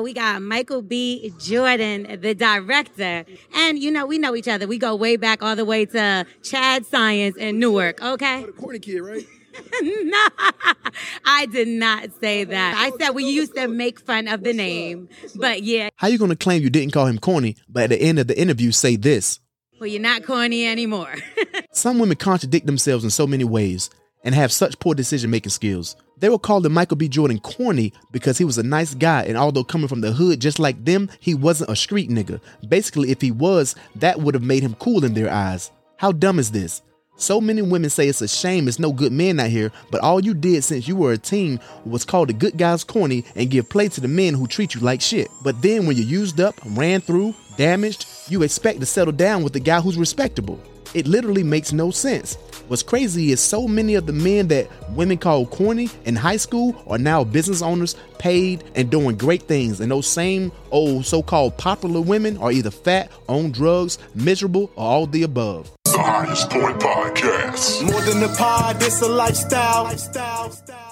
We got Michael B. Jordan, the director. And, you know, we know each other. We go way back all the way to Chad Science in Newark, okay? The corny kid, right? no, I did not say oh, that. I said we used to make fun of the name. But yeah. How you gonna claim you didn't call him corny, but at the end of the interview say this? Well, you're not corny anymore. Some women contradict themselves in so many ways and have such poor decision making skills. They were calling Michael B. Jordan corny because he was a nice guy, and although coming from the hood just like them, he wasn't a street nigga. Basically, if he was, that would have made him cool in their eyes. How dumb is this? So many women say it's a shame it's no good men out here, but all you did since you were a teen was call the good guys corny and give play to the men who treat you like shit. But then when you're used up, ran through, damaged, you expect to settle down with the guy who's respectable. It literally makes no sense. What's crazy is so many of the men that women called corny in high school are now business owners, paid, and doing great things. And those same old so called popular women are either fat, on drugs, miserable, or all the above. The highest point podcast. More than a pod, it's a lifestyle. lifestyle.